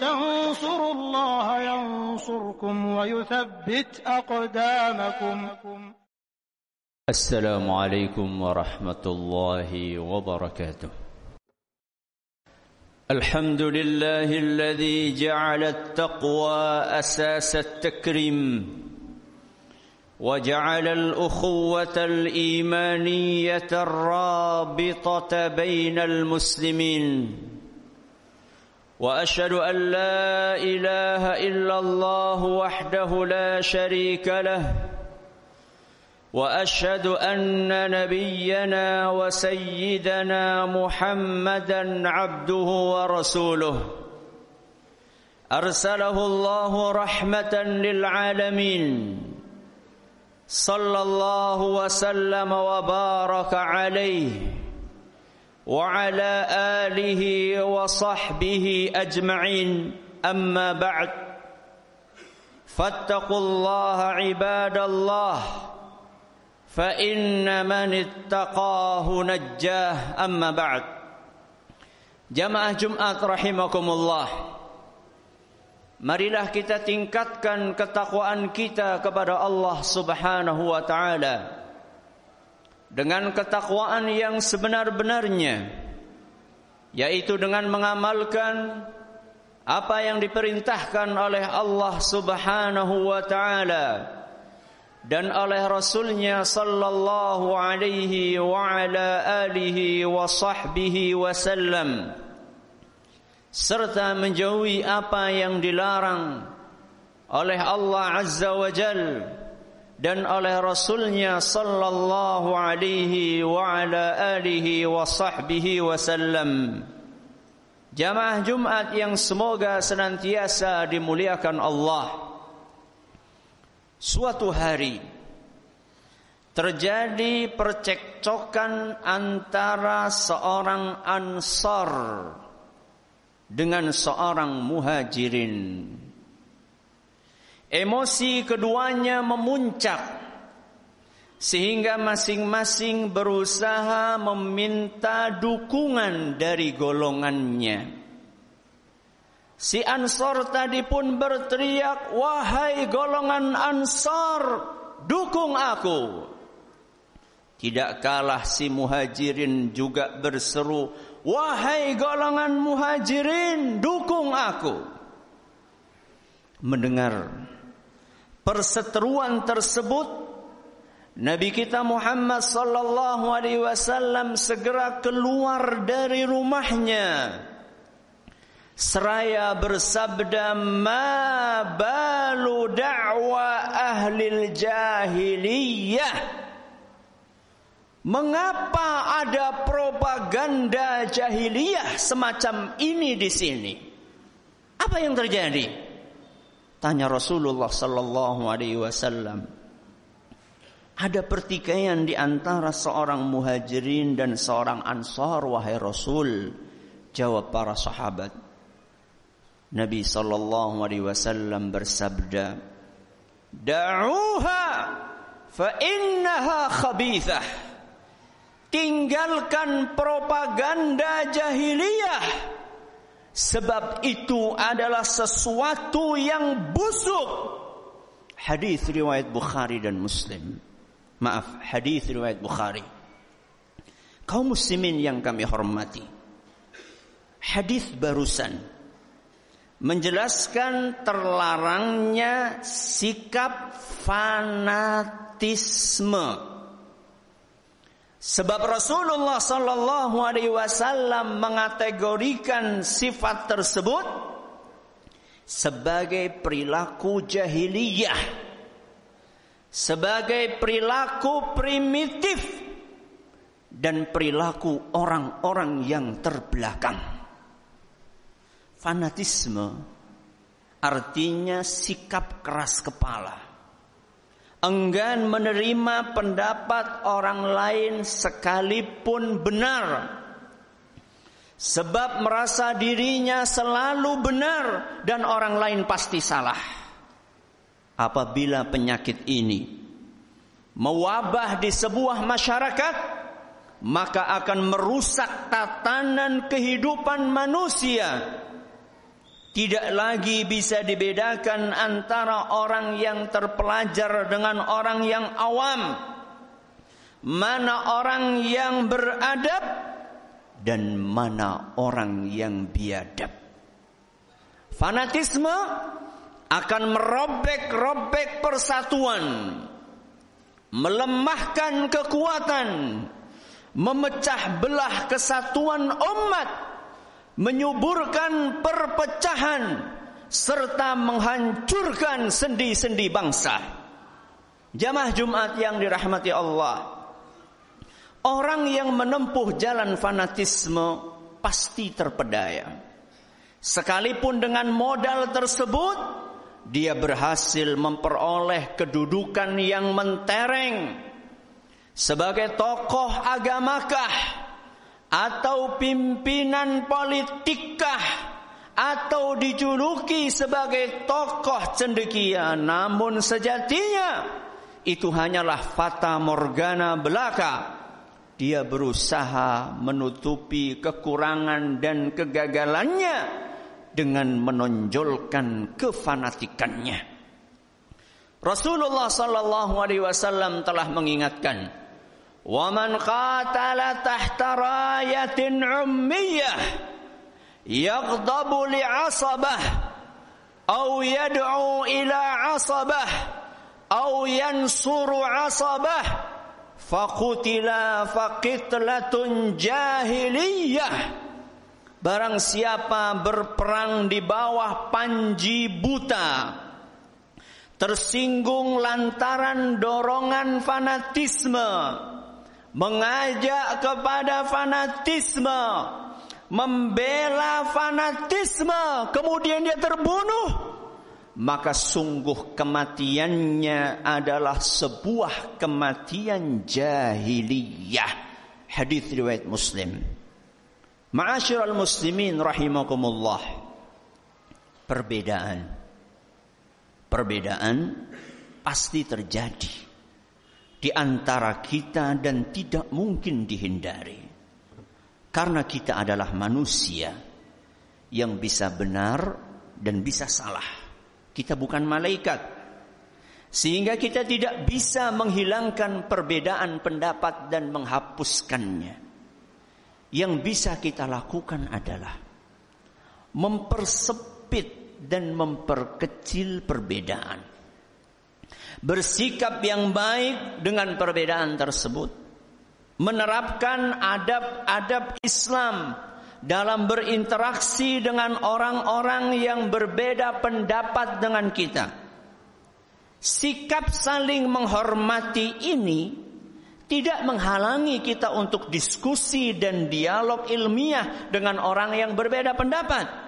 تنصروا الله ينصركم ويثبت أقدامكم. السلام عليكم ورحمة الله وبركاته. الحمد لله الذي جعل التقوى أساس التكريم وجعل الأخوة الإيمانية الرابطة بين المسلمين وأشهد أن لا إله إلا الله وحده لا شريك له وأشهد أن نبينا وسيدنا محمدا عبده ورسوله. أرسله الله رحمة للعالمين. صلى الله وسلم وبارك عليه. وعلى آله وصحبه أجمعين أما بعد فاتقوا الله عباد الله فإن من اتقاه نجاه أما بعد جماعة جمعة رحمكم الله Marilah kita tingkatkan ketakwaan kita kepada Allah Subhanahu wa taala. Dengan ketakwaan yang sebenar-benarnya yaitu dengan mengamalkan apa yang diperintahkan oleh Allah Subhanahu wa taala dan oleh Rasulnya sallallahu alaihi wa ala alihi wa sahbihi wasallam serta menjauhi apa yang dilarang oleh Allah azza wa jal dan oleh Rasulnya sallallahu alaihi wa ala alihi wa sahbihi wasallam Jamaah Jumat yang semoga senantiasa dimuliakan Allah Suatu hari terjadi percekcokan antara seorang ansar dengan seorang muhajirin. Emosi keduanya memuncak sehingga masing-masing berusaha meminta dukungan dari golongannya. Si Ansor tadi pun berteriak, "Wahai golongan Ansor, dukung aku!" Tidak kalah si Muhajirin juga berseru, "Wahai golongan Muhajirin, dukung aku!" Mendengar perseteruan tersebut, Nabi kita Muhammad sallallahu alaihi wasallam segera keluar dari rumahnya. Seraya bersabda ma balu da'wa ahli jahiliyah? Mengapa ada propaganda jahiliyah semacam ini di sini? Apa yang terjadi tanya Rasulullah sallallahu alaihi wasallam ada pertikaian di antara seorang muhajirin dan seorang ansar wahai Rasul jawab para sahabat Nabi sallallahu alaihi wasallam bersabda, "Da'uha fa innaha khabithah." Tinggalkan propaganda jahiliyah sebab itu adalah sesuatu yang busuk. Hadis riwayat Bukhari dan Muslim. Maaf, hadis riwayat Bukhari. Kaum muslimin yang kami hormati. Hadis barusan menjelaskan terlarangnya sikap fanatisme. Sebab Rasulullah sallallahu alaihi wasallam mengategorikan sifat tersebut sebagai perilaku jahiliyah, sebagai perilaku primitif dan perilaku orang-orang yang terbelakang. Fanatisme artinya sikap keras kepala. Enggan menerima pendapat orang lain sekalipun benar. Sebab merasa dirinya selalu benar dan orang lain pasti salah. Apabila penyakit ini mewabah di sebuah masyarakat, maka akan merusak tatanan kehidupan manusia tidak lagi bisa dibedakan antara orang yang terpelajar dengan orang yang awam. Mana orang yang beradab dan mana orang yang biadab. Fanatisme akan merobek-robek persatuan, melemahkan kekuatan, memecah belah kesatuan umat menyuburkan perpecahan serta menghancurkan sendi-sendi bangsa. Jamaah Jumat yang dirahmati Allah. Orang yang menempuh jalan fanatisme pasti terpedaya. Sekalipun dengan modal tersebut, dia berhasil memperoleh kedudukan yang mentereng sebagai tokoh agamakah atau pimpinan politikkah atau dijuluki sebagai tokoh cendekia namun sejatinya itu hanyalah fata morgana belaka. Dia berusaha menutupi kekurangan dan kegagalannya dengan menonjolkan kefanatikannya. Rasulullah sallallahu alaihi wasallam telah mengingatkan ومن قاتل تحت راية عمية يغضب لعصبه أو يدعو إلى عصبه أو ينصر عصبه فقتل فقتلة جاهلية Barang siapa berperang di bawah panji buta Tersinggung lantaran dorongan fanatisme mengajak kepada fanatisme, membela fanatisme, kemudian dia terbunuh, maka sungguh kematiannya adalah sebuah kematian jahiliyah. Hadis riwayat Muslim. Ma'asyiral muslimin rahimakumullah. Perbedaan perbedaan pasti terjadi di antara kita dan tidak mungkin dihindari. Karena kita adalah manusia yang bisa benar dan bisa salah. Kita bukan malaikat. Sehingga kita tidak bisa menghilangkan perbedaan pendapat dan menghapuskannya. Yang bisa kita lakukan adalah mempersepit dan memperkecil perbedaan bersikap yang baik dengan perbedaan tersebut, menerapkan adab-adab Islam dalam berinteraksi dengan orang-orang yang berbeda pendapat dengan kita. Sikap saling menghormati ini tidak menghalangi kita untuk diskusi dan dialog ilmiah dengan orang yang berbeda pendapat.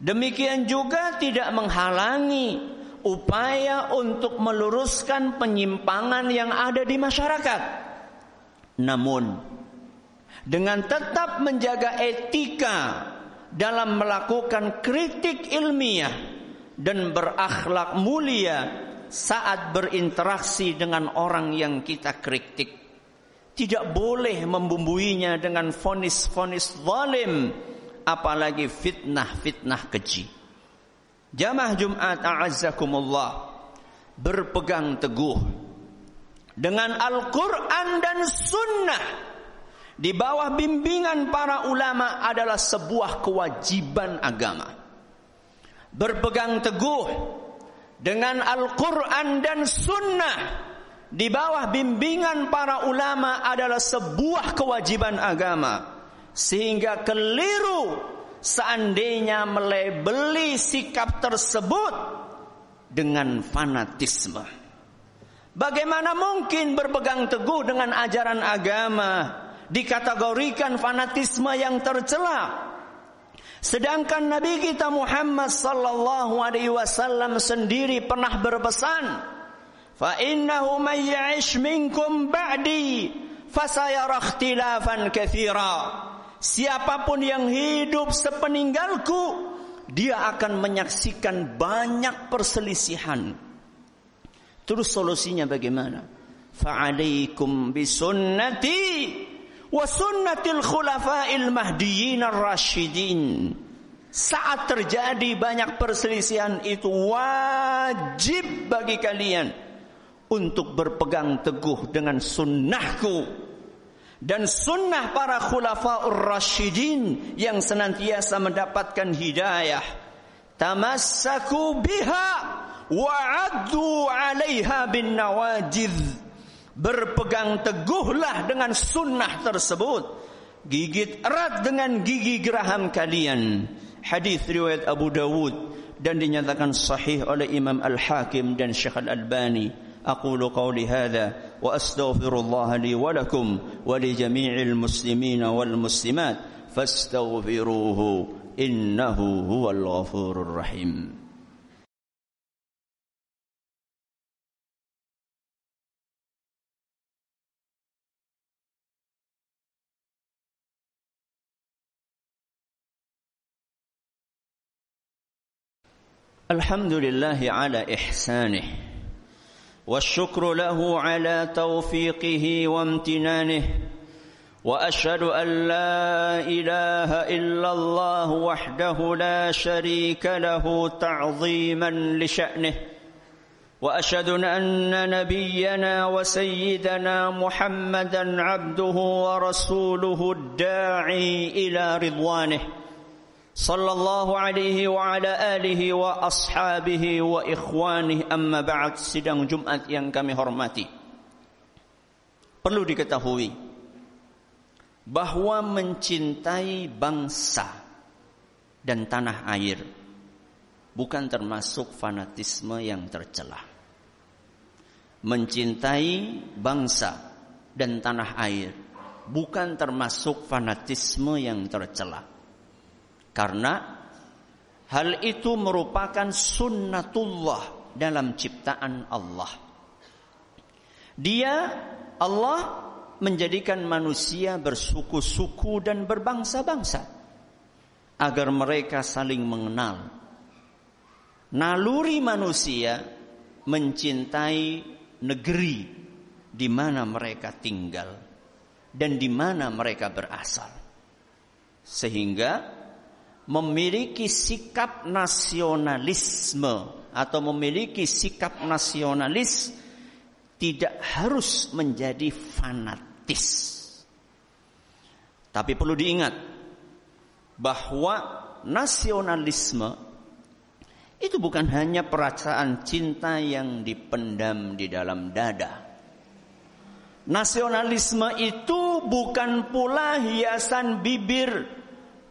Demikian juga tidak menghalangi upaya untuk meluruskan penyimpangan yang ada di masyarakat. Namun, dengan tetap menjaga etika dalam melakukan kritik ilmiah dan berakhlak mulia saat berinteraksi dengan orang yang kita kritik. Tidak boleh membumbuinya dengan fonis-fonis zalim, apalagi fitnah-fitnah keji. Jamaah Jumat a'azzakumullah berpegang teguh dengan Al-Quran dan Sunnah di bawah bimbingan para ulama adalah sebuah kewajiban agama. Berpegang teguh dengan Al-Quran dan Sunnah di bawah bimbingan para ulama adalah sebuah kewajiban agama. Sehingga keliru seandainya melebeli sikap tersebut dengan fanatisme. Bagaimana mungkin berpegang teguh dengan ajaran agama dikategorikan fanatisme yang tercela? Sedangkan Nabi kita Muhammad sallallahu alaihi wasallam sendiri pernah berpesan, "Fa innahu may ya'ish minkum ba'di fasayara ikhtilafan katsira." Siapa pun yang hidup sepeninggalku, dia akan menyaksikan banyak perselisihan. Terus solusinya bagaimana? Fa'alaikum bisunnati wa sunnatil khulafa'il mahdiyyin ar-rasyidin. Saat terjadi banyak perselisihan itu wajib bagi kalian untuk berpegang teguh dengan sunnahku dan sunnah para khulafaur rasyidin yang senantiasa mendapatkan hidayah. Tamassaku biha wa'addu 'alaiha bin nawajidh. Berpegang teguhlah dengan sunnah tersebut. Gigit erat dengan gigi geraham kalian. Hadis riwayat Abu Dawud dan dinyatakan sahih oleh Imam Al-Hakim dan Syekh Al-Albani aqulu qawli hadza وأستغفر الله لي ولكم ولجميع المسلمين والمسلمات فاستغفروه إنه هو الغفور الرحيم. الحمد لله على إحسانه. والشكر له على توفيقه وامتنانه وأشهد أن لا إله إلا الله وحده لا شريك له تعظيما لشأنه وأشهد أن نبينا وسيدنا محمدا عبده ورسوله الداعي إلى رضوانه. صلى الله عليه وعلى آله وأصحابه وإخوانه أما بعد sidang Jumat yang kami hormati perlu diketahui bahwa mencintai bangsa dan tanah air bukan termasuk fanatisme yang tercela mencintai bangsa dan tanah air bukan termasuk fanatisme yang tercela karena hal itu merupakan sunnatullah dalam ciptaan Allah. Dia Allah menjadikan manusia bersuku-suku dan berbangsa-bangsa agar mereka saling mengenal. Naluri manusia mencintai negeri di mana mereka tinggal dan di mana mereka berasal. Sehingga memiliki sikap nasionalisme atau memiliki sikap nasionalis tidak harus menjadi fanatis. Tapi perlu diingat bahwa nasionalisme itu bukan hanya perasaan cinta yang dipendam di dalam dada. Nasionalisme itu bukan pula hiasan bibir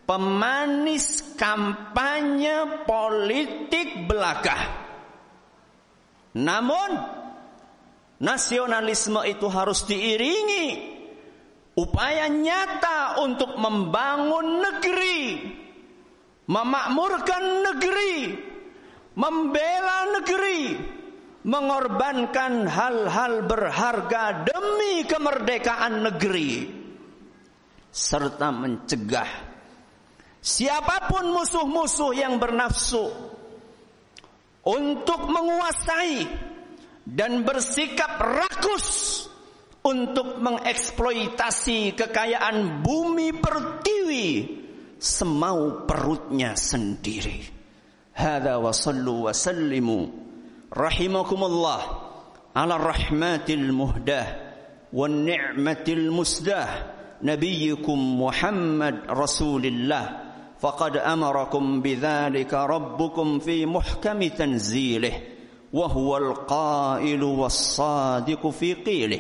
pemanis kampanye politik belaka. Namun nasionalisme itu harus diiringi upaya nyata untuk membangun negeri, memakmurkan negeri, membela negeri, mengorbankan hal-hal berharga demi kemerdekaan negeri serta mencegah Siapa pun musuh-musuh yang bernafsu untuk menguasai dan bersikap rakus untuk mengeksploitasi kekayaan bumi pertiwi semau perutnya sendiri. Hada wa sallu wa sallimu rahimakumullah ala rahmatil muhdah wa ni'matil musdah nabiyikum Muhammad Rasulillah فقد أمركم بذلك ربكم في محكم تنزيله وهو القائل والصادق في قيله.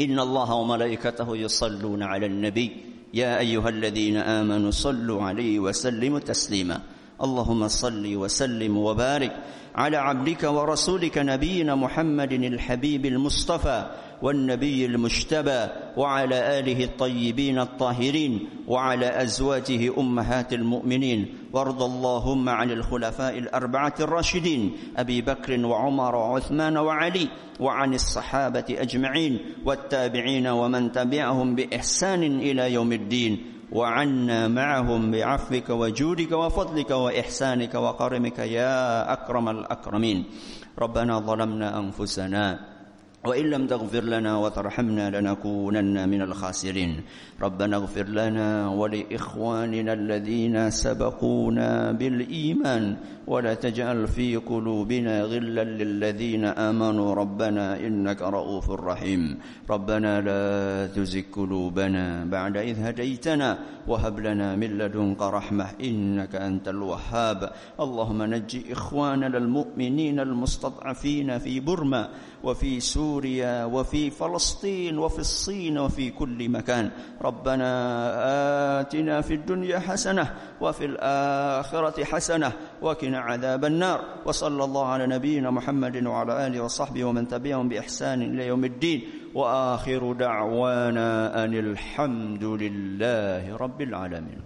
إن الله وملائكته يصلون على النبي. يا أيها الذين آمنوا صلوا عليه وسلموا تسليما. اللهم صل وسلم وبارك على عبدك ورسولك نبينا محمد الحبيب المصطفى. والنبي المجتبى وعلى آله الطيبين الطاهرين وعلى أزواجه أمهات المؤمنين. وارض اللهم عن الخلفاء الأربعة الراشدين أبي بكر وعمر وعثمان وعلي وعن الصحابة أجمعين والتابعين ومن تبعهم بإحسان إلى يوم الدين. وعنا معهم بعفوك وجودك وفضلك وإحسانك وكرمك يا أكرم الأكرمين. ربنا ظلمنا أنفسنا وإن لم تغفر لنا وترحمنا لنكونن من الخاسرين. ربنا اغفر لنا ولإخواننا الذين سبقونا بالإيمان ولا تجعل في قلوبنا غلا للذين آمنوا. ربنا إنك رؤوف رحيم. ربنا لا تزغ قلوبنا بعد إذ هديتنا. وهب لنا من لدنك رحمة إنك أنت الوهاب. اللهم نجي إخواننا المؤمنين المستضعفين في برما وفي سوريا وفي فلسطين وفي الصين وفي كل مكان. ربنا آتنا في الدنيا حسنة وفي الآخرة حسنة وقنا عذاب النار. وصلى الله على نبينا محمد وعلى آله وصحبه ومن تبعهم بإحسان إلى يوم الدين. وآخر دعوانا أن الحمد لله رب العالمين.